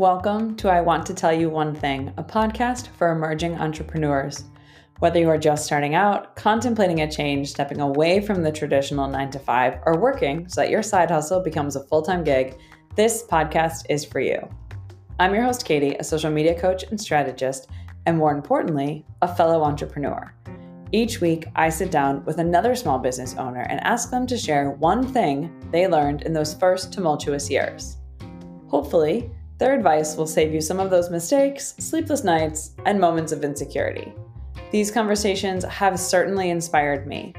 Welcome to I Want to Tell You One Thing, a podcast for emerging entrepreneurs. Whether you are just starting out, contemplating a change, stepping away from the traditional nine to five, or working so that your side hustle becomes a full time gig, this podcast is for you. I'm your host, Katie, a social media coach and strategist, and more importantly, a fellow entrepreneur. Each week, I sit down with another small business owner and ask them to share one thing they learned in those first tumultuous years. Hopefully, their advice will save you some of those mistakes, sleepless nights, and moments of insecurity. These conversations have certainly inspired me.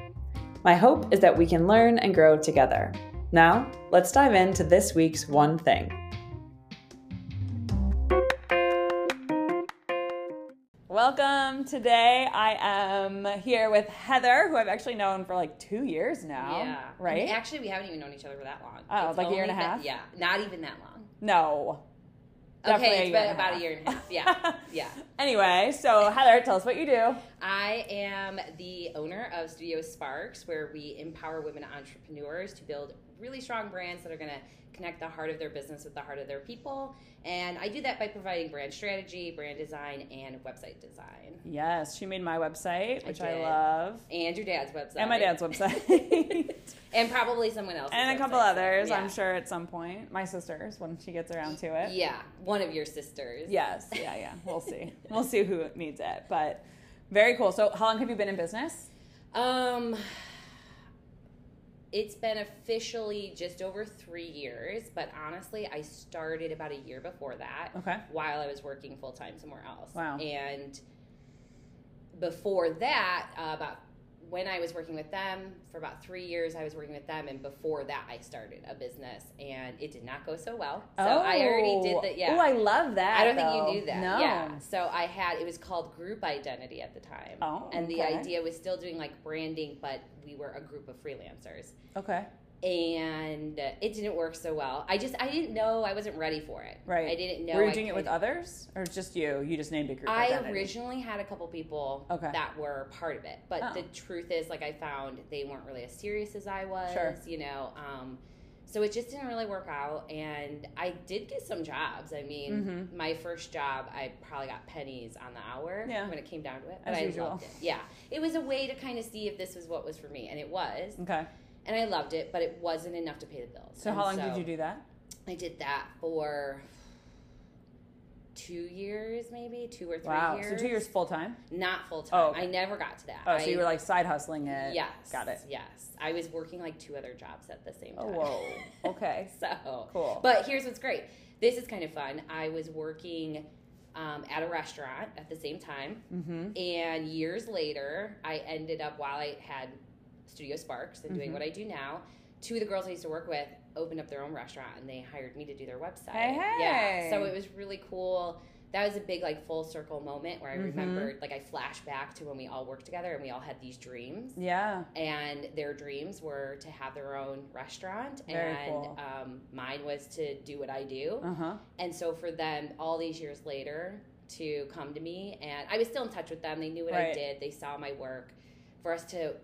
My hope is that we can learn and grow together. Now, let's dive into this week's one thing. Welcome. Today I am here with Heather, who I've actually known for like two years now. Yeah. Right? And actually, we haven't even known each other for that long. Oh, It's like a year and a only been- half? yeah, not even that long. no. Definitely okay, it's been about a year and a half. Yeah, yeah. Anyway, so Heather, tell us what you do. I am the owner of Studio Sparks, where we empower women entrepreneurs to build really strong brands that are going to connect the heart of their business with the heart of their people. And I do that by providing brand strategy, brand design, and website design. Yes, she made my website, which I, did. love. And your dad's website. And my dad's website. And probably someone else. and a couple others, yeah. I'm sure at some point. My sister's when she gets around to it. Yeah, one of your sisters. Yes, yeah, yeah. We'll see. We'll see who needs it. But very cool. So how long have you been in business? Um, it's been officially just over three years, but honestly, I started about a year before that Okay. while I was working full time somewhere else. Wow. And before that, uh, about when I was working with them for about three years, I was working with them, and before that, I started a business, and it did not go so well. So I already did oh. that. yeah. Oh, I love that. I don't though. think you knew that. No. Yeah. So I had it was called Group Identity at the time. Oh, And the idea was still doing like branding, but we were a group of freelancers. Okay. And it didn't work so well. I just I didn't know I wasn't ready for it. Right. I didn't know. Were you doing it with others or just you? You just named a group. I identity? originally had a couple people Okay. that were part of it, but Oh. the truth is, like I found they weren't really as serious as I was. Sure. You know, um, so it just didn't really work out. And I did get some jobs. I mean, Mhm. my first job, I probably got pennies on the hour Yeah. when it came down to it. But As I usual. loved it. Yeah, it was a way to kind of see if this was what was for me, and it was. Okay. And I loved it, but it wasn't enough to pay the bills. So And how long did you do that? I did that for two years, maybe two or three Wow. years. So two years full time. Not full Oh, time. okay. I never got to that. Oh, so I, you were like side hustling it. yes, Got it. Yes, I was working like two other jobs at the same Oh, time. whoa. Okay. so Cool. But here's what's great. This is kind of fun. I was working um, at a restaurant at the same time, mm-hmm. and years later, I ended up while I had Studio Sparks and doing Mhm. what I do now. Two of the girls I used to work with opened up their own restaurant, and they hired me to do their website. Hey, hey. Yeah, so it was really cool. That was a big like full circle moment where I Mhm. remembered like I flashed back to when we all worked together and we all had these dreams Yeah. and their dreams were to have their own restaurant Very and cool. um, mine was to do what i do Uh huh. and so for them all these years later to come to me and i was still in touch with them they knew what i did they saw my work for us to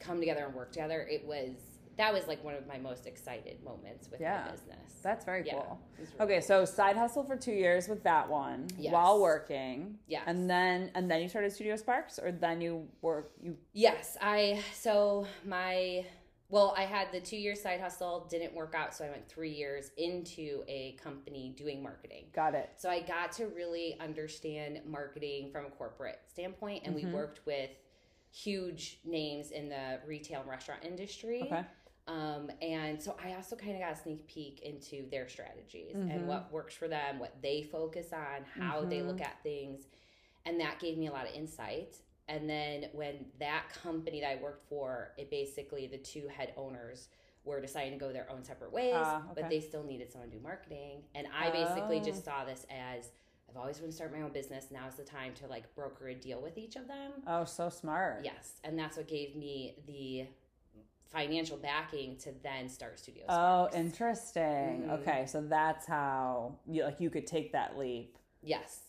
come together and work together it was that was like one of my most excited moments with Yeah. my business That's very Yeah, cool. really Okay, so side hustle for two years with that one Yes. while working. Yes. And then and then you started Studio Sparks, or then you work you. Yes, I so my well, I had the two year side hustle, didn't work out, so I went three years into a company doing marketing. Got it. So I got to really understand marketing from a corporate standpoint, and Mhm. we worked with huge names in the retail and restaurant industry. Okay. Um, and so I also kind of got a sneak peek into their strategies Mhm. and what works for them, what they focus on, how they Mhm. look at things. And that gave me a lot of insight. And then when that company that I worked for, it basically the two head owners were deciding to go their own separate ways, Ah, okay. but they still needed someone to do marketing. And I basically Oh. just saw this as I've always wanted to start my own business. Now's the time to like broker a deal with each of them. Oh, so smart. Yes, and that's what gave me the financial backing to then start Studio Oh, Sparks. interesting. Mhm. Okay, so that's how you like you could take that leap, yes.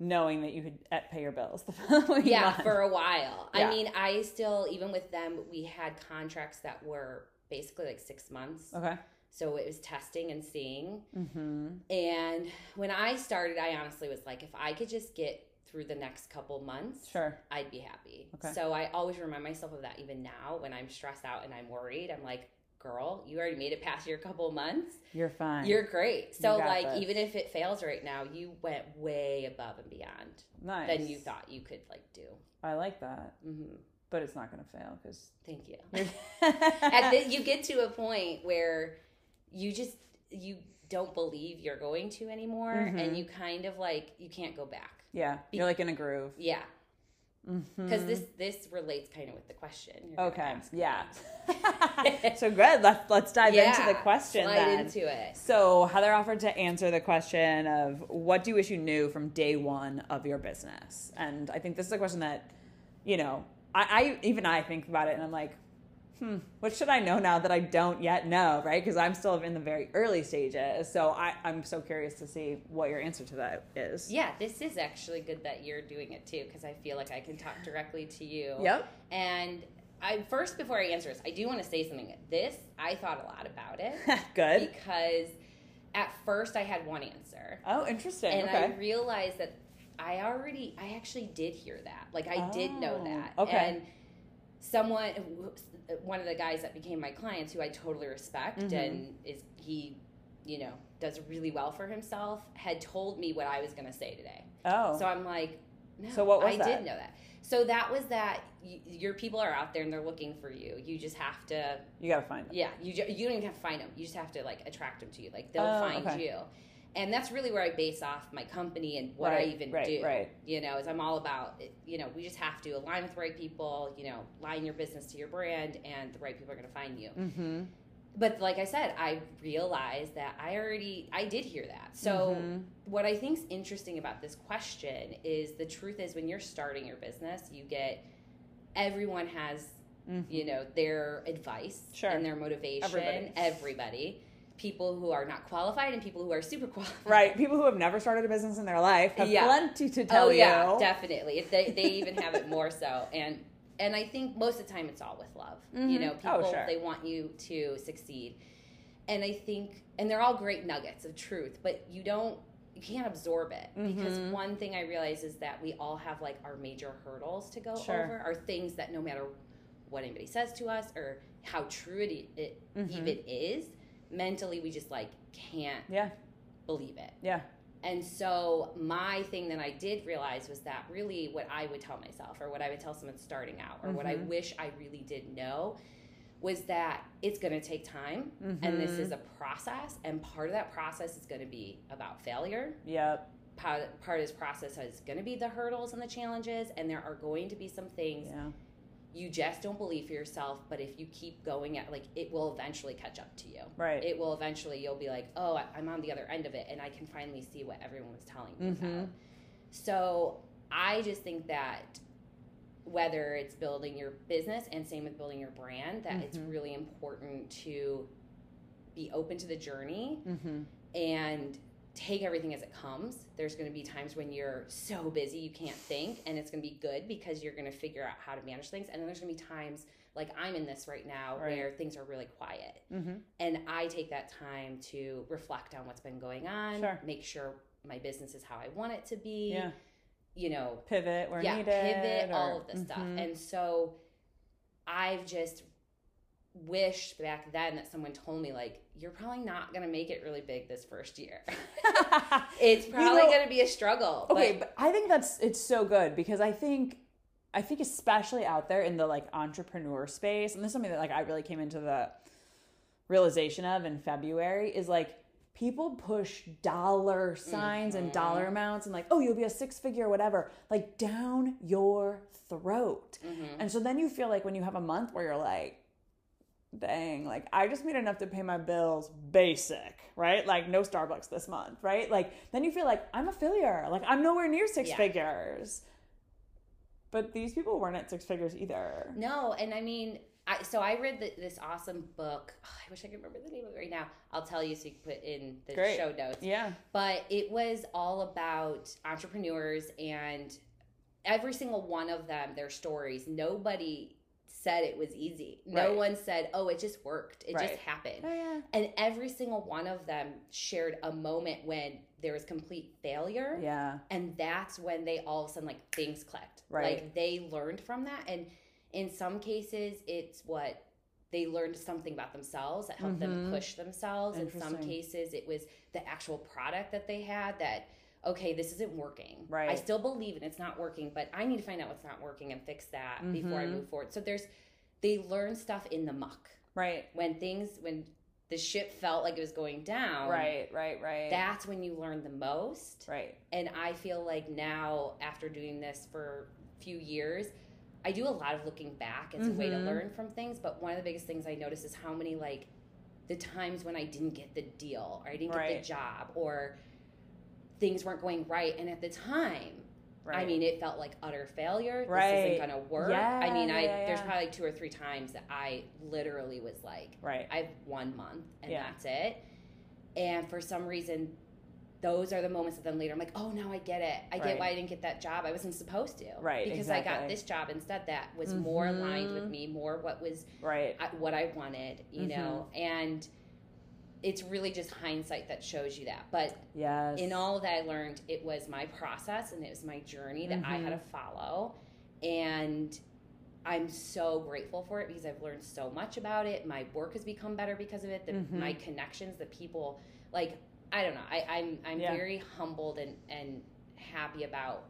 knowing that you could uh, pay your bills the following Yeah, month. for a while. Yeah. I mean, I still, even with them, we had contracts that were basically like six months. Okay. So it was testing and seeing. Mm-hmm. And when I started, I honestly was like, if I could just get through the next couple months, Sure. I'd be happy. Okay. So I always remind myself of that even now when I'm stressed out and I'm worried. I'm like, girl, you already made it past your couple months. You're fine. You're great. So, got like, this. even if it fails right now, you went way above and beyond nice. than you thought you could, like, do. I like that, hmm but it's not going to fail because. Thank you. and then you get to a point where you just you don't believe you're going to anymore Mhm. and you kind of like you can't go back yeah, you're like in a groove. yeah because this this relates kind of with the question Okay. Yeah. so good. Let's let's dive into the question slide then. into it So Heather offered to answer the question of what do you wish you knew from day one of your business, and I think this is a question that, you know, I, I even I think about it and I'm like, hmm, what should I know now that I don't yet know, right? Because I'm still in the very early stages. So I, I'm so curious to see what your answer to that is. yeah this is actually good that you're doing it too because i feel like i can talk directly to you Yep. and i first before i answer this i do want to say something this i thought a lot about it good. because at first i had one answer Oh, interesting. and okay. I realized that I already, I actually did hear that. Like I did know Oh, that. okay. And someone, one of the guys that became my clients, who I totally respect, Mhm. and is he, you know, does really well for himself, had told me what I was going to say today. oh. So I'm like, no, So what was I that? did know that. So that was that y- your people are out there and they're looking for you. You just have to you gotta find it. yeah, you ju- you don't even have to find them. You just have to like attract them to you. Like they'll Oh, find okay. you, and that's really where I base off my company and what Right, I even right, do. right. You know, is I'm all about you know we just have to align with the right people. You know, line your business to your brand, and the right people are going to find you. Mm-hmm. But like I said, I realized that I already I did hear that. So Mhm. what I think's interesting about this question is the truth is when you're starting your business, you get everyone has Mhm. you know their advice Sure. and their motivation Everybody. everybody people who are not qualified and people who are super qualified Right. People who have never started a business in their life have Yeah. plenty to tell oh you. yeah definitely if they, they even have it more so and and i think most of the time it's all with love you Mhm. know Oh, people sure. they want you to succeed and i think and they're all great nuggets of truth but you don't you can't absorb it because Mhm. one thing i realize is that we all have like our major hurdles to go Sure. over are things that no matter what anybody says to us or how true it, it Mhm. even is mentally we just like can't Yeah. believe it Yeah. and so my thing that I did realize was that really what I would tell myself or what I would tell someone starting out or what I Mhm. wish I really did know was that it's going to take time and this Mhm. is a process and part of that process is going to be about failure. Yep. Part, part of this process is going to be the hurdles and the challenges and there are going to be some things Yeah. You just don't believe for yourself but if you keep going at like it will eventually catch up to you Right. it will eventually you'll be like oh i'm on the other end of it and i can finally see what everyone was telling me Mhm. about so i just think that whether it's building your business and same with building your brand that it's Mhm. really important to be open to the journey mm-hmm. and take everything as it comes. There's going to be times when you're so busy you can't think, and it's going to be good because you're going to figure out how to manage things. And then there's going to be times like I'm in this right now Right. where things are really quiet, Mm-hmm. and I take that time to reflect on what's been going on, Sure. make sure my business is how I want it to be. Yeah. You know, Pivot where yeah, needed. pivot, all of this stuff. Mhm. And so I've just wished back then that someone told me like you're probably not going to make it really big this first year. it's You probably know- going to be a struggle. okay, but, but I think that's it's so good because I think I think especially out there in the like entrepreneur space, and this is something that like I really came into the realization of in February is like people push dollar signs and dollar Mhm. amounts and like, oh, you'll be a six figure, whatever, like down your throat. Mhm. And so then you feel like when you have a month where you're like, dang, like I just made enough to pay my bills basic, right? Like no Starbucks this month, right? Like then you feel like I'm a failure. Like I'm nowhere near six Yeah. figures. But these people weren't at six figures either. No, and I mean, I, so I read the, this awesome book. I wish I could remember the name of it right now. I'll tell you so you can put in the Great. show notes. Yeah. but it was all about entrepreneurs and every single one of them their stories nobody said it was easy. No Right. one said, "Oh, it just worked. It Right. just happened." Oh yeah. And every single one of them shared a moment when there was complete failure. Yeah. And that's when they all of a sudden like things clicked. Right. Like they learned from that. And in some cases it's what they learned something about themselves that helped them Mhm. push themselves. In some cases it was the actual product that they had that okay, this isn't working. Right. I still believe in it's not working, but I need to find out what's not working and fix that before I Mhm. move forward. So there's they learn stuff in the muck. Right. When things when the ship felt like it was going down. Right. Right. Right. That's when you learn the most. right. And I feel like now, after doing this for a few years, I do a lot of looking back as a way to Mhm. learn from things. But one of the biggest things I notice is how many, like, the times when I didn't get the deal or I didn't get the job or things weren't going right. And at the time, Right. I mean, it felt like utter failure. This isn't going to work. I mean, Yeah, I yeah, there's probably like two or three times that I literally was like, right. I have one month and Yeah. that's it. And for some reason, those are the moments that then later I'm like, oh, now I get it. I Right. get why I didn't get that job. I wasn't supposed to. Right, Because I got this job instead that was more aligned with Mhm. me, more what was right. I- what I wanted, you Mm-hmm. know? And it's really just hindsight that shows you that. But Yes. in all that I learned, it was my process and it was my journey that I had to Mm-hmm. follow. And I'm so grateful for it because I've learned so much about it. My work has become better because of it. The, Mhm. My connections, the people, like I don't know. I, I'm I'm Yeah. very humbled and and happy about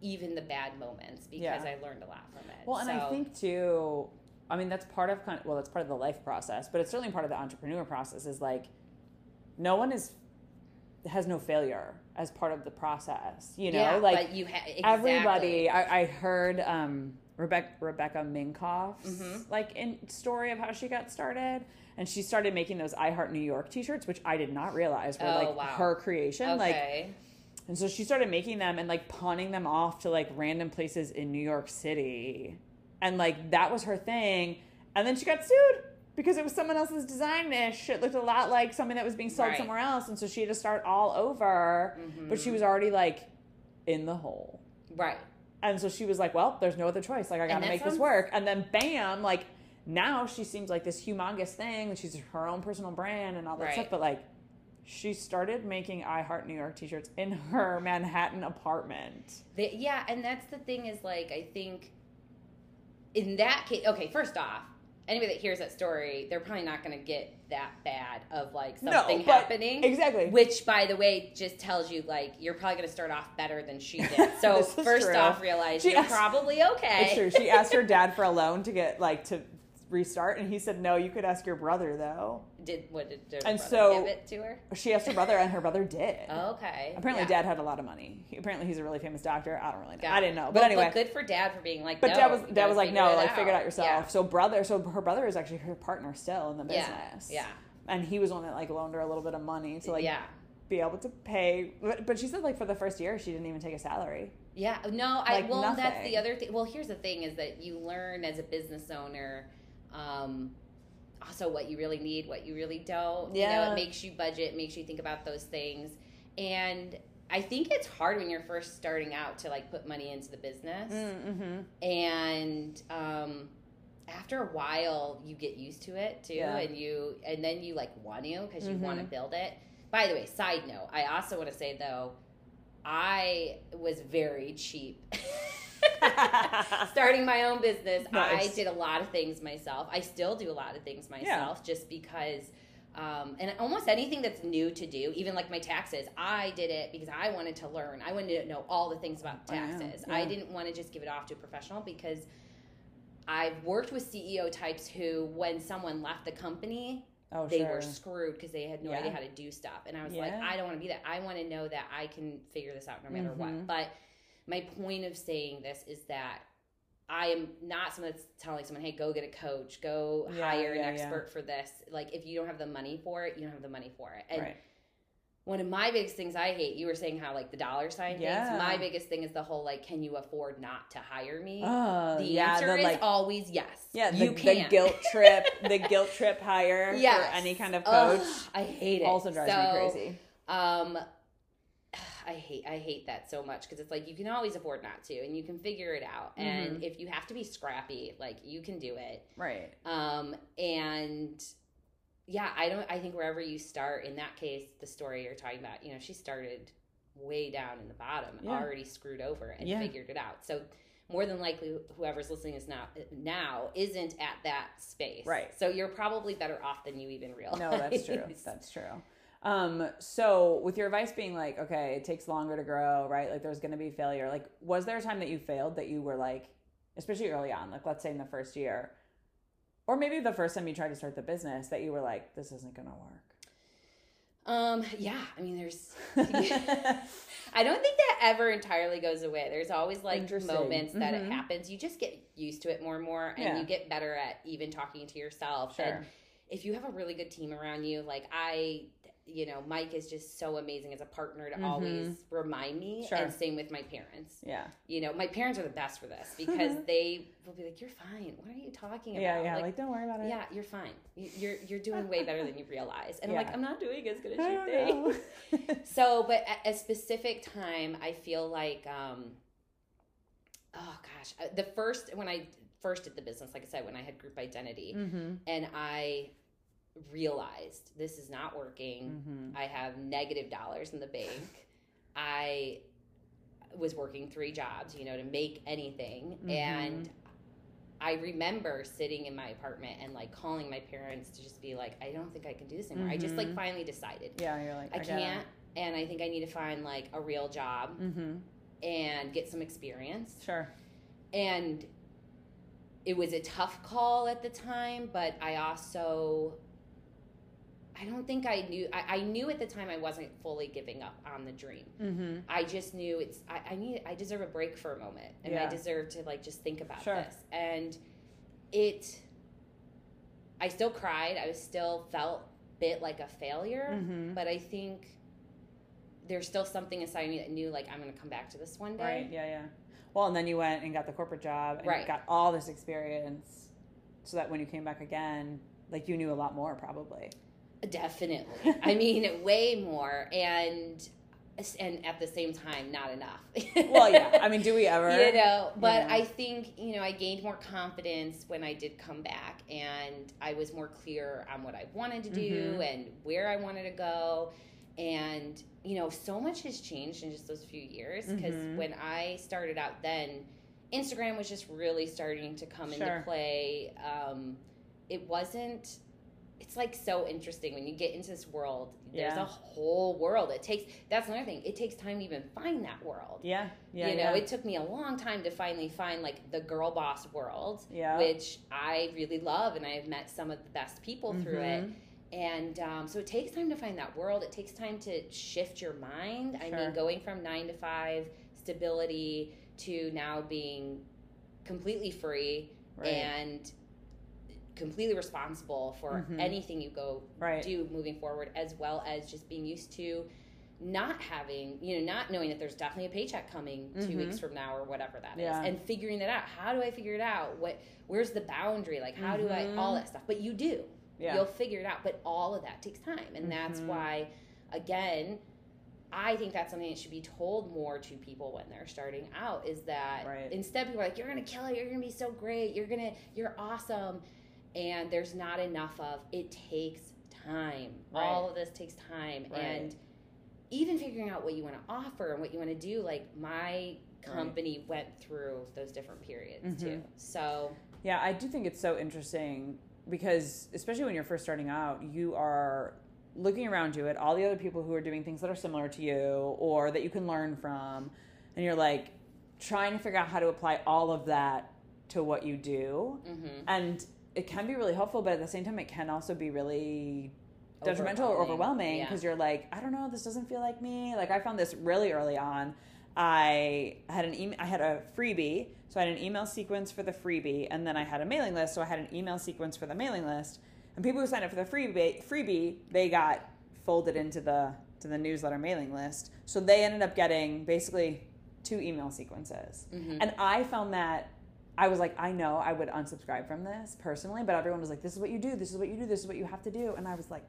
even the bad moments because Yeah. I learned a lot from it. Well, and I think too, I mean, that's part of kind. Well, that's part of the life process, but it's certainly part of the entrepreneur process. Is like, no one is has no failure as part of the process. You know, yeah, like but you ha- exactly. everybody. I, I heard um, Rebecca Rebecca Minkoff's Mhm. like in story of how she got started, and she started making those I Heart New York T-shirts, which I did not realize were Oh, like wow. her creation. Like and so she started making them and like pawning them off to like random places in New York City. And like that was her thing. And then she got sued because it was someone else's design ish. It looked a lot like something that was being sold Right. somewhere else. And so she had to start all over. Mm-hmm. But she was already like in the hole. right. And so she was like, well, there's no other choice. Like, I gotta that make this work. And then bam, like now she seems like this humongous thing. She's her own personal brand and all that Right. stuff. But like, she started making I Heart New York t shirts in her Manhattan apartment. They, yeah, and that's the thing is like I think in that case, okay, first off, anybody that hears that story, they're probably not going to get that bad of like No, something but- happening. Exactly. Which, by the way, just tells you like you're probably going to start off better than she did. So first true. off, realize She you're asked- probably okay. It's true. She asked her dad for a loan to get like to restart, and he said, no, you could ask your brother though. Did what did, did her And brother so- give it to her? She asked her brother, and her brother did. Okay. Apparently, yeah. dad had a lot of money. He, apparently, he's a really famous doctor. I don't really know. Got I didn't know. But Well, anyway, good for dad for being like. But no, dad was dad was like, no, like out." figure it out yourself. Yeah. So brother, so her brother is actually her partner still in the business. yeah. And he was one that like loaned her a little bit of money to like yeah. be able to pay. But, but she said like for the first year she didn't even take a salary. Yeah, no, I Like well that's the other thing. Well, here's the thing is that you learn as a business owner um also what you really need, what you really don't. You know, it makes you budget, makes you think about those things. And I think it's hard when you're first starting out to like put money into the business. Mm-hmm. And um after a while you get used to it too Yeah. and you and then you like want to because you want to build it by the way side note i also want to say though i was very cheap starting my own business i did a lot of things myself i still do a lot of things myself just because um, and almost anything that's new to do, even like my taxes, I did it because I wanted to learn. I wanted to know all the things about taxes. I yeah. didn't want to just give it off to a professional because I've worked with CEO types who, when someone left the company, Oh, they sure. were screwed because they had no Yeah. idea how to do stuff. And I was like, I don't want to be that. I want to know that I can figure this out no matter Mhm. what. But my point of saying this is that I am not someone that's telling someone, hey, go get a coach, go Yeah, hire an yeah, yeah. expert for this. Like, if you don't have the money for it, you don't have the money for it. And right. one of my biggest things I hate, you were saying how like the dollar sign Yeah. things. My biggest thing is the whole like, can you afford not to hire me? Oh, the yeah, answer the, is like, always yes. yeah, the, you the guilt trip, the guilt trip hire Yes. for any kind of Ugh, coach I hate it. also drives So, me crazy. Um, I hate I hate that so much because it's like you can always afford not to, and you can figure it out. And Mhm. if you have to be scrappy, like you can do it. Right. Um, and yeah, I don't. I think wherever you start, in that case, the story you're talking about, you know, she started way down in the bottom, Yeah. already screwed over, and Yeah. figured it out. So more than likely, whoever's listening is now now isn't at that space. Right. So you're probably better off than you even realize. No, that's true. That's true. Um, so with your advice being like, okay, it takes longer to grow, right? Like there's gonna be failure. Like, was there a time that you failed that you were like, especially early on, like let's say in the first year, or maybe the first time you tried to start the business that you were like, this isn't gonna work. Um. Yeah. I mean, there's. I don't think that ever entirely goes away. There's always like moments that Mhm. it happens. You just get used to it more and more, and Yeah. you get better at even talking to yourself. Sure. And if you have a really good team around you, like I, you know, Mike is just so amazing as a partner to Mhm. always remind me. Sure. And same with my parents. Yeah. You know, my parents are the best for this because they will be like, "You're fine. What are you talking about?" Yeah, yeah. Like, don't worry about it. yeah, you're fine. You- You're you're doing way better than you realize. And I'm like, I'm not doing as good as you think. So, but at a specific time, I feel like, um, oh gosh, uh, the first when I first did the business, like I said, when I had group identity, mm-hmm. and I realized this is not working. Mm-hmm. I have negative dollars in the bank. I was working three jobs, you know, to make anything, Mhm. and I remember sitting in my apartment and like calling my parents to just be like, I don't think I can do this anymore. I just like Mhm. finally decided Yeah, you're like, I can't, and I think I need to find like a real job Mm-hmm. and get some experience. Sure. And it was a tough call at the time, but I also I don't think I knew I, I knew at the time I wasn't fully giving up on the dream. Mm-hmm. I just knew it's I, I need I deserve a break for a moment and I deserve to like just think about Sure. this. And it I still cried. I was still felt bit like a failure, Mm-hmm. but I think there's still something inside me that knew like I'm gonna come back to this one day. Right. Yeah. Yeah. Well, and then you went and got the corporate job and Right. got all this experience, so that when you came back again, like you knew a lot more, probably. Definitely. I mean, way more, and and at the same time, not enough. Well, yeah. I mean, do we ever? you know, but know. I think you know I gained more confidence when I did come back, and I was more clear on what I wanted to do Mhm. and where I wanted to go, and you know, so much has changed in just those few years. Because Mhm. when I started out, then Instagram was just really starting to come Sure. into play. Um, it wasn't it's like so interesting when you get into this world there's Yeah. a whole world it takes that's another thing it takes time to even find that world Yeah. Yeah. you know yeah. it took me a long time to finally find like the girl boss world Yeah. which i really love and i've met some of the best people through it Mhm. and um, so it takes time to find that world it takes time to shift your mind i mean going from nine to five stability to now being completely free Right. and completely responsible for Mhm. anything you go Right. do moving forward as well as just being used to not having you know not knowing that there's definitely a paycheck coming 2 Mhm. weeks from now or whatever that is, Yeah. and figuring that out how do i figure it out what where's the boundary like how do i Mhm. all that stuff but you do Yeah. you'll figure it out but all of that takes time and that's Mhm. why again I think that's something that should be told more to people when they're starting out is that Right. instead people are like, You're gonna kill it, you're gonna be so great, you're gonna you're awesome and there's not enough of it takes time. Right. All of this takes time. Right. And even figuring out what you want to offer and what you want to do, like my company went through those different periods too. Mhm. So Yeah, I do think it's so interesting because, especially when you're first starting out, you are looking around you at all the other people who are doing things that are similar to you or that you can learn from, and you're like trying to figure out how to apply all of that to what you do. mhm. And it can be really helpful, but at the same time, it can also be really detrimental or Overwhelming. overwhelming Yeah. because you're like, I don't know, this doesn't feel like me. Like I found this really early on. I had an email, I had a freebie, so I had an email sequence for the freebie, and then I had a mailing list, so I had an email sequence for the mailing list. And people who signed up for the freebie, freebie, they got folded into the to the newsletter mailing list. So they ended up getting basically two email sequences. Mhm. And I found that I was like, I know I would unsubscribe from this personally, but everyone was like, this is what you do, this is what you do, this is what you have to do. And I was like,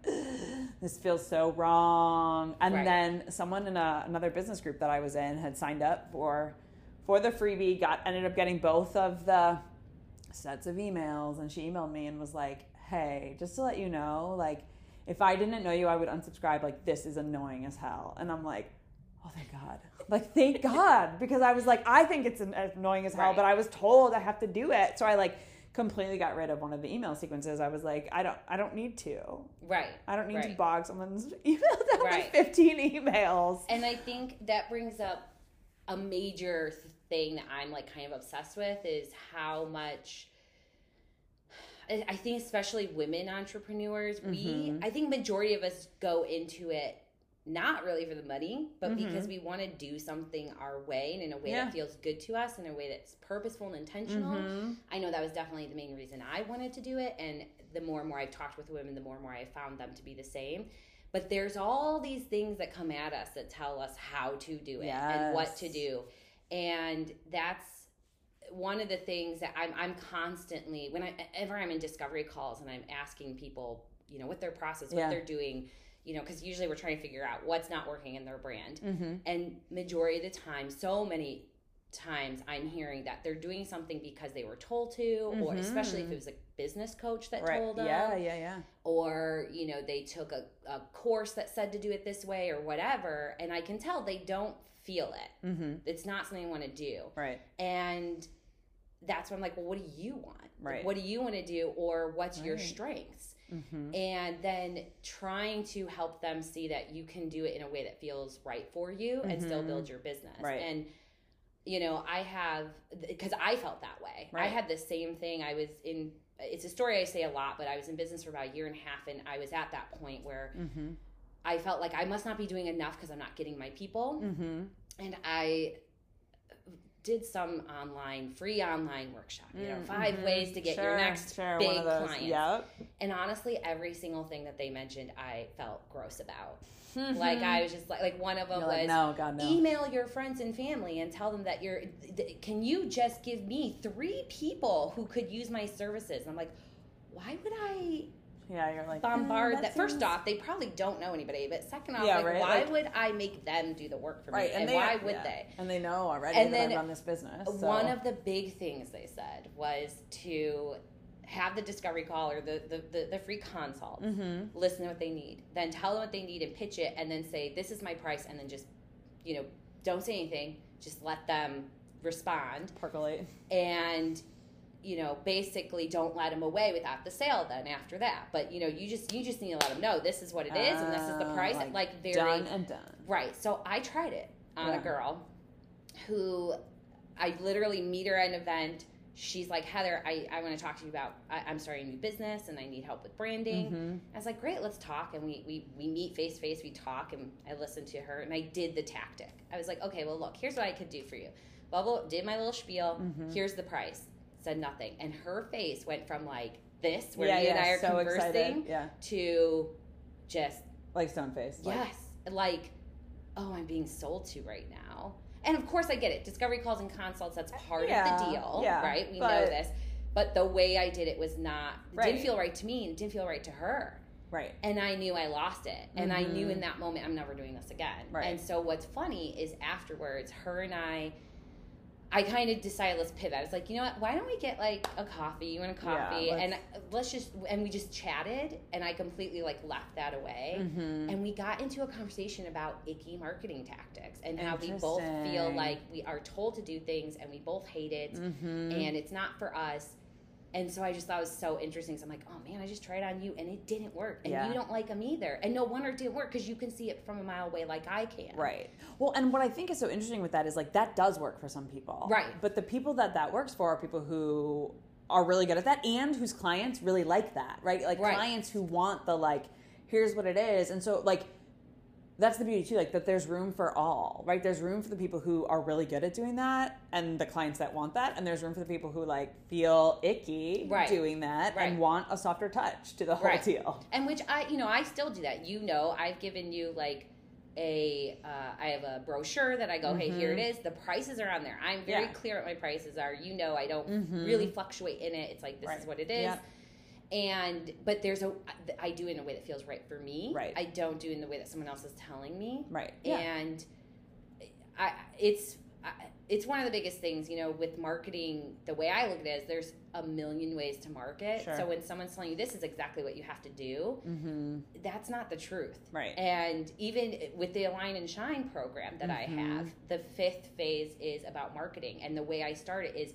this feels so wrong. And Right. then someone in a, another business group that I was in had signed up for for the freebie, got ended up getting both of the sets of emails and she emailed me and was like, "Hey, just to let you know, like if I didn't know you, I would unsubscribe. Like this is annoying as hell." And I'm like, "Oh, thank God." Like thank God because I was like, I think it's annoying as hell, Right. but I was told I have to do it. So I like completely got rid of one of the email sequences. I was like, I don't I don't need to. Right. I don't need to bog someone's email down Right. with 15 emails. And I think that brings up a major thing that I'm like kind of obsessed with is how much I think especially women entrepreneurs, we Mhm. I think majority of us go into it not really for the money, but Mhm. because we want to do something our way and in a way Yeah. that feels good to us, in a way that's purposeful and intentional. Mhm. I know that was definitely the main reason I wanted to do it. And the more and more I've talked with women, the more and more I found them to be the same. But there's all these things that come at us that tell us how to do it and what to do. And that's one of the things that I'm, I'm constantly, whenever I'm in discovery calls and I'm asking people, you know, what their process, what Yeah. they're doing, you know, because usually we're trying to figure out what's not working in their brand Mhm. and majority of the time so many times i'm hearing that they're doing something because they were told to or especially if it was a business coach that Right. told them Yeah, yeah, yeah. or you know they took a, a course that said to do it this way or whatever and i can tell they don't feel it Mhm. it's not something they want to do Right. and that's when i'm like well what do you want Like, Right. what do you want to do or what's your strengths Mhm. and then trying to help them see that you can do it in a way that feels right for you and still build your business Right. and you know i have because i felt that way i had the same thing i was in it's a story i say a lot but i was in business for about a year and a half and i was at that point where Mhm. i felt like i must not be doing enough because i'm not getting my people Mhm. and i did some online free online workshop you know Mm, 5 mhm. ways to get your next sure, big one of those. client Yep. And honestly, every single thing that they mentioned, I felt gross about. Like I was just like, like one of them Mm-hmm. You're was like, no, God, no. email your friends and family and tell them that you're. th- Can you just give me three people who could use my services? And I'm like, why would I Yeah, you're like bombard "Eh, that? First seems-" off, they probably don't know anybody, but second off, Yeah, like, right, why like- would I make them do the work for me? right, and, they, why would yeah. they? And they know already And that then I run this business. so- One of the big things they said was to have the discovery call or the, the, the, the free consult Mhm. listen to what they need, then tell them what they need and pitch it, and then say, This is my price, and then just, you know, don't say anything, just let them respond. percolate. And, you know, basically don't let them away without the sale then after that. But, you know, you just you just need to let them know this is what it is and this is the Ah, price. like, Like, very Done and done. Right. So I tried it on Yeah. a girl who I literally meet her at an event. She's like, Heather, I, I want to talk to you about, I, I'm starting a new business and I need help with branding. Mhm. I was like, great, let's talk. And we, we, we meet face to face, we talk, and I listened to her and I did the tactic. I was like, okay, well, look, here's what I could do for you. Bubble did my little spiel. Mhm. Here's the price. Said nothing. And her face went from like this, where yeah, you yeah, and I are so conversing. Yeah, to just like stone face. Like, Yes. Like, oh, I'm being sold to right now. And of course, I get it. Discovery calls and consults, that's part Yeah, of the deal, yeah, right? We know this. But the way I did it was not, Right. didn't feel right to me and didn't feel right to her. Right. And I knew I lost it. And I knew Mhm. in that moment, I'm never doing this again. Right. And so what's funny is afterwards, her and I, I kind of decided let's pivot. I was like, you know what? Why don't we get like a coffee? You want a Yeah, coffee? let's- and let's just and we just chatted, and I completely like left that away. Mhm. And we got into a conversation about icky marketing tactics and how we both feel like we are told to do things and we both hate it Mhm. and it's not for us. And so I just thought it was so interesting. So I'm like, oh man, I just tried on you and it didn't work. And Yeah. you don't like them either. And no wonder it didn't work because you can see it from a mile away like I can. Right. Well, and what I think is so interesting with that is like that does work for some people. Right. But the people that that works for are people who are really good at that and whose clients really like that, right? Like Right. clients who want the like, here's what it is. And so like that's the beauty too, like that there's room for all, right? There's room for the people who are really good at doing that and the clients that want that, and there's room for the people who like feel icky Right. doing that Right. and want a softer touch to the whole Right. deal. And which I, you know, I still do that. You know, I've given you like a uh, I have a brochure that I go, hey, here it is. The prices are on there. I'm very Yeah. clear what my prices are. You know, I don't Mhm. really fluctuate in it. It's like this Right. is what it is. Yeah. And but there's a I do it in a way that feels right for me. Right. I don't do it in the way that someone else is telling me. Right. Yeah. And I it's I, it's one of the biggest things, you know, with marketing. The way I look at it is there's a million ways to market. Sure. So when someone's telling you this is exactly what you have to do, mm-hmm. that's not the truth. Right. And even with the Align and Shine program that I Mhm. have, the fifth phase is about marketing. And the way I start it is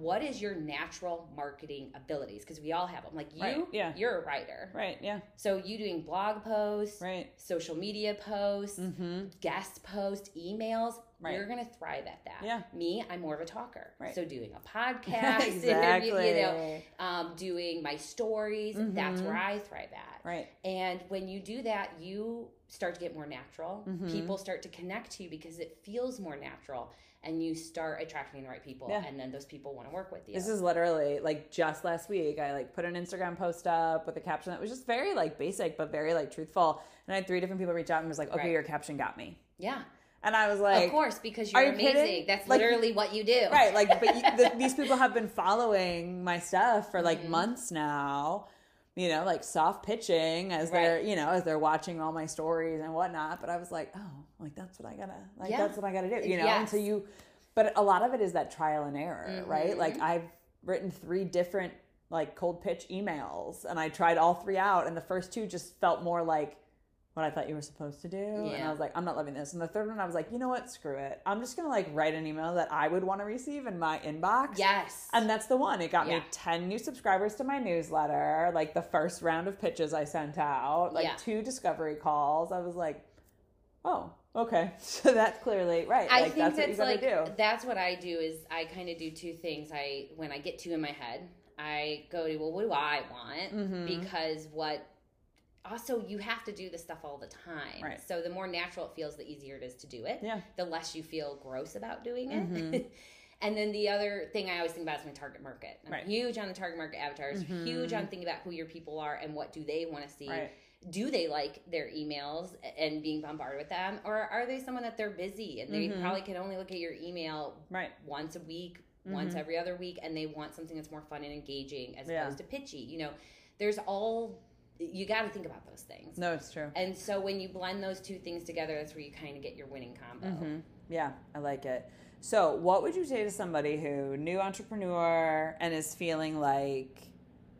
what is your natural marketing abilities? Because we all have them. Like you, Right, yeah. you're a writer. Right. Yeah. So you doing blog posts, Right. social media posts, Mm-hmm. guest posts, emails, Right. you're going to thrive at that. Yeah. Me, I'm more of a talker. Right. So doing a podcast, exactly. you know, um, doing my stories, that's Mhm. where I thrive at. Right. And when you do that, you start to get more natural. Mhm. People start to connect to you because it feels more natural. And you start attracting the right people. Yeah. And then those people want to work with you. This is literally like just last week. I like put an Instagram post up with a caption that was just very like basic but very like truthful. And I had three different people reach out and was like, "Okay, Right. your caption got me." yeah. And I was like, of course, because you're you kidding? amazing. That's Like- literally what you do. right like but you, the, these people have been following my stuff for like Mhm. months now you know like soft pitching as they're you know as they're watching all my stories and whatnot. But i was like oh like that's what i gotta like Yeah. that's what i gotta do you know? And so you but a lot of it is that trial and error right? Mhm. like i've written three different like cold pitch emails and i tried all three out and the first two just felt more like what I thought you were supposed to do. And I was like, I'm not loving this. And the third one, I was like, you know what? Screw it. I'm just going to like write an email that I would want to receive in my inbox. Yes. And that's the one. It got Yeah. me 10 new subscribers to my newsletter, like the first round of pitches I sent out, like Yeah. two discovery calls. I was like, oh, okay. So that's clearly right. I like think that's, that's, what you like do. that's what I do is I kind of do two things. I when I get two in my head, I go to well, what do I want? Mhm. Because what also you have to do this stuff all the time. Right. So the more natural it feels, the easier it is to do it. Yeah. The less you feel gross about doing it. Mhm. and then the other thing I always think about is my target market. I'm Right. huge on the target market avatars. Mhm. Huge on thinking about who your people are and what do they want to see Right. do they like their emails and being bombarded with them or are they someone that they're busy and they Mhm. probably can only look at your email Right. once a week once Mhm. every other week and they want something that's more fun and engaging as Yeah. opposed to pitchy you know there's all you got to think about those things No, it's true. and so when you blend those two things together that's where you kind of get your winning combo hmm Yeah, I like it. So, what would you say to somebody who new entrepreneur and is feeling like,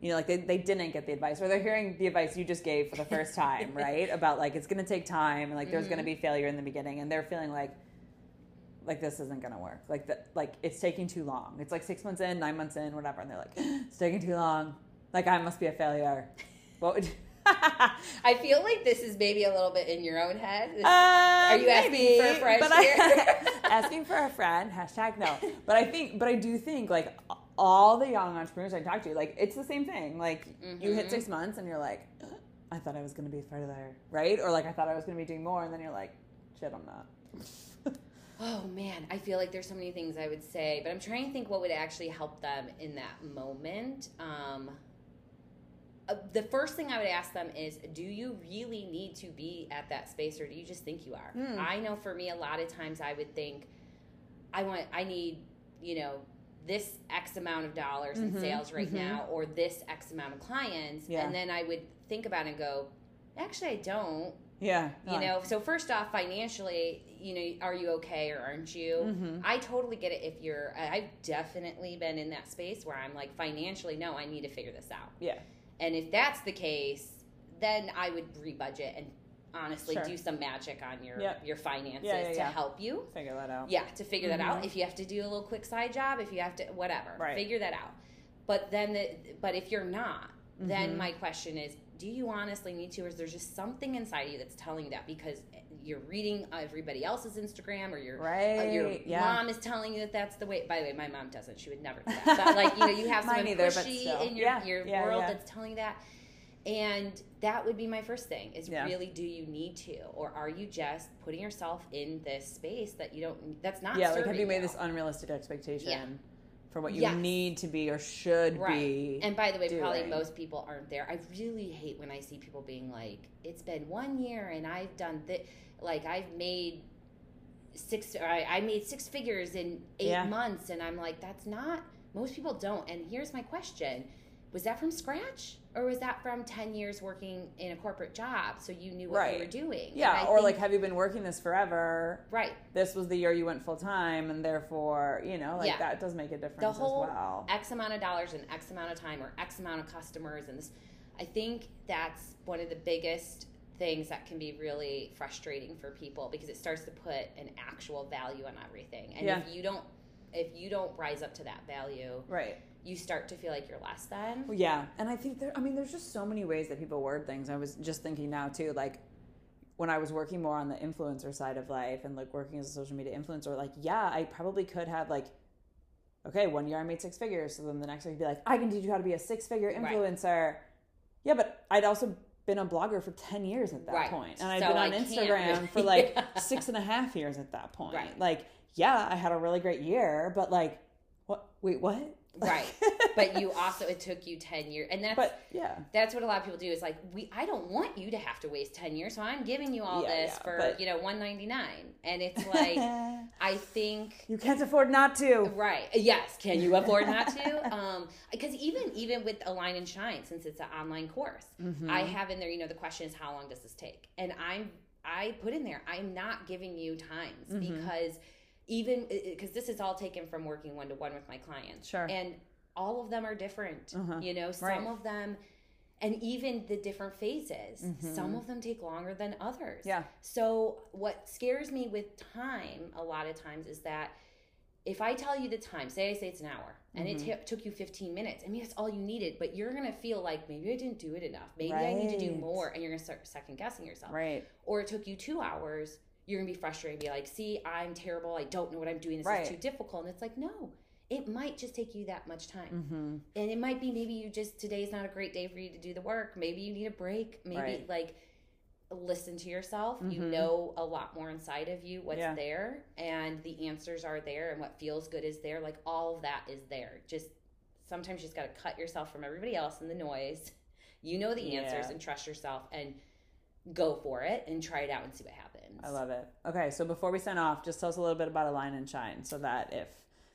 you know, like they, they didn't get the advice, or they're hearing the advice you just gave for the first time, right? About like it's going to take time, and like there's going to be failure in the beginning, and they're feeling like, like this isn't going to work, like that, like it's taking too long. It's like six months in, nine months in, whatever, and they're like, it's taking too long. Like I must be a failure. What would? i feel like this is maybe a little bit in your own head This- Are you asking for a friend but here? asking for a friend. Hashtag no. But I think, but I do think like all the young entrepreneurs I talk to, like it's the same thing. Like you hit six months and you're like, I thought I was going to be further, there, right? Or like I thought I was going to be doing more, and then you're like, shit, I'm not. Oh man, I feel like there's so many things I would say, but I'm trying to think what would actually help them in that moment. Um, uh, the first thing I would ask them is, do you really need to be at that space, or do you just think you are? Hmm. I know for me, a lot of times I would think, I want, I need, you know, this X amount of dollars in Mhm, sales right mhm. now, or this X amount of clients, Yeah. and then I would think about it and go, actually, I don't Yeah. you know so first off financially you know are you okay or aren't you Mhm. i totally get it if you're i've definitely been in that space where i'm like financially no i need to figure this out Yeah. And if that's the case then i would rebudget and honestly Sure. do some magic on your Yep. your finances Yeah, yeah, to yeah. help you Figure that out. yeah to figure that out Mhm. if you have to do a little quick side job if you have to whatever Right. figure that out but then the but if you're not then Mhm. my question is do you honestly need to or is there just something inside you that's telling you that because you're reading everybody else's instagram or your Right. uh, your yeah. mom is telling you that that's the way by the way my mom doesn't she would never do that but like you know you have someone either, pushy in your, Yeah, your yeah, world that's telling you that and that would be my first thing is really do you need to or are you just putting yourself in this space that you don't that's not yeah. Like, have you made this unrealistic expectation? For what you Yes. need to be or should Right. be. And by the way, probably most people aren't there. I really hate when I see people being like, "It's been one year and I've done this. Like I've made six. Or I, I made six figures in eight Yeah. months," and I'm like, "That's not. Most people don't." And here's my question: Was that from scratch, or was that from ten years working in a corporate job, so you knew what you were doing? Yeah, or think- like, have you been working this forever? right. This was the year you went full time, and therefore, you know, like Yeah. that does make a difference the whole as well. X amount of dollars and X amount of time or X amount of customers and this I think that's one of the biggest things that can be really frustrating for people because it starts to put an actual value on everything. And Yeah. if you don't if you don't rise up to that value, Right. You start to feel like you're less than. Well, Yeah, and I think there. I mean, there's just so many ways that people word things. I was just thinking now too, like when I was working more on the influencer side of life and like working as a social media influencer, like yeah, I probably could have like, okay, one year I made six figures, so then the next year I'd be like, I can teach you how to be a six figure Right. influencer. Yeah, but I'd also been a blogger for 10 years at that Right. point. and i'd So been on can't instagram for like Yeah. six and a half years at that point Right. like yeah i had a really great year but like what wait what Right. But you also it took you 10 years and that's but yeah. that's what a lot of people do. Is like we i don't want you to have to waste 10 years so i'm giving you all Yeah, this yeah, for but- you know 199 and it's like i think you can't afford not to. Right. Yes. Can you afford not to? Um because even even with align and shine since it's an online course Mm-hmm. i have in there you know the question is how long does this take? And i'm i put in there i'm not giving you times Mm-hmm. because even because this is all taken from working one to one with my clients Sure. and all of them are different Uh-huh. you know some Right. of them and even the different phases some of them take longer than others Mm-hmm. Yeah. so what scares me with time a lot of times is that if I tell you the time, say I say it's an hour, and Mm-hmm. it t- took you 15 minutes, I mean, that's all you needed, but you're gonna feel like maybe I didn't do it enough. Maybe I need to do more, and you're gonna start second guessing yourself. right Or it took you two hours, you're gonna be frustrated and be like, see, I'm terrible. I don't know what I'm doing. This Right. is too difficult. And it's like, no, it might just take you that much time. mm-hmm. And it might be maybe you just, today's not a great day for you to do the work. Maybe you need a break. Maybe Right. like, listen to yourself. You Mhm. know a lot more inside of you what's Yeah. there, and the answers are there, and what feels good is there. Like all of that is there. Just sometimes you just got to cut yourself from everybody else and the noise. You know the answers Yeah. and trust yourself and go for it and try it out and see what happens. I love it. Okay so before we sign off just tell us a little bit about align and shine so that if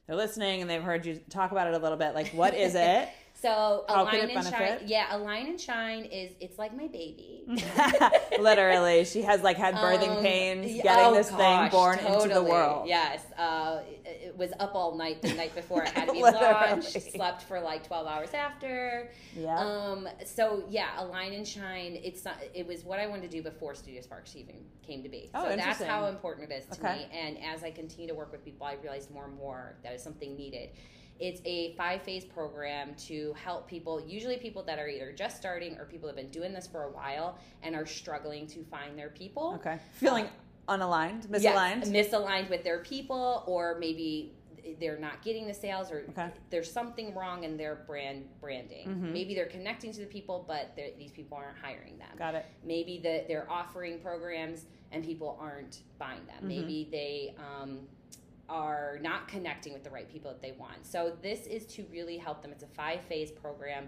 they're listening and they've heard you talk about it a little bit like what is it So How align and shine. benefit? Yeah, align and shine is it's like my baby. literally she has like had birthing Um, pains getting oh this thing gosh, born into the totally. world Yes, uh, it, was up all night the night before it had to be launched. Slept for like twelve hours after. yeah Um, so yeah, align and shine. It's not. It was what I wanted to do before Studio Sparx even came to be. Oh, so that's how important it is to Okay. me. And as I continue to work with people, I realized more and more that is something needed. It's a five phase program to help people, usually people that are either just starting or people that have been doing this for a while and are struggling to find their people. okay feeling unaligned misaligned misaligned with their people, or maybe they're not getting the sales, or Okay. there's something wrong in their brand branding. Mhm. Maybe they're connecting to the people, but these people aren't hiring them. got it Maybe the, they're offering programs and people aren't buying them. Mhm. Maybe they um, are not connecting with the right people that they want. So this is to really help them. It's a five phase program,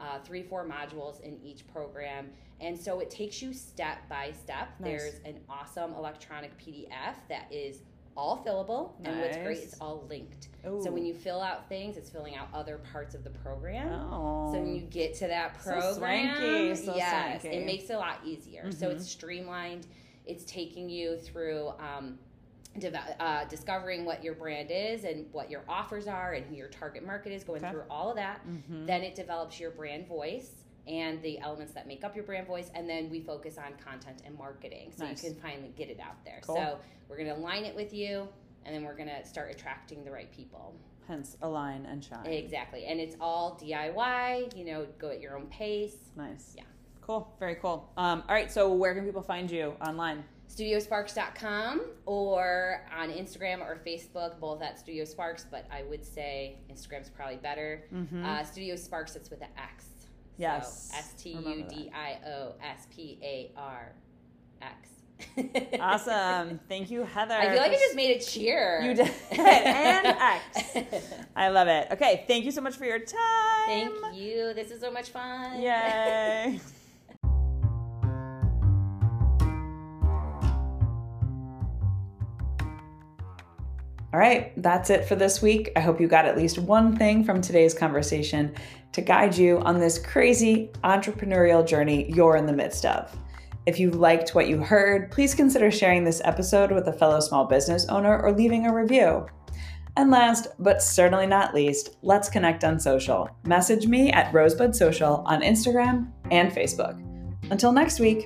uh, three four modules in each program, and so it takes you step by step. Nice. There's an awesome electronic PDF that is all fillable, and what's great, it's all linked. Ooh. So when you fill out things, it's filling out other parts of the program. oh So when you get to that program, swanky, so yes, swanky. it makes it a lot easier. So Mhm. it's streamlined. It's taking you through um, uh, discovering what your brand is and what your offers are and who your target market is. Going Okay. through all of that. Mhm. Then it develops your brand voice and the elements that make up your brand voice, and then we focus on content and marketing, so Nice. you can finally get it out there. Cool. So we're going to align it with you, and then we're going to start attracting the right people. hence align and shine Exactly. And it's all DIY, you know, go at your own pace. nice Yeah. cool very cool um all right so where can people find you online Studiosparx.com or on Instagram or Facebook, both at Studio Sparx, but I would say Instagram's probably better. Mhm. Uh, Studio Sparx, it's with an X. Yes. So S T U. D I O S P A R X. awesome. Thank you, Heather. I feel like I just made a cheer. You did. and X. I love it. Okay. Thank you so much for your time. Thank you. This is so much fun. Yay. All right, that's it for this week. I hope you got at least one thing from today's conversation to guide you on this crazy entrepreneurial journey you're in the midst of. If you liked what you heard, please consider sharing this episode with a fellow small business owner or leaving a review. And last, but certainly not least, let's connect on social. Message me at Rosebud Social on Instagram and Facebook. Until next week.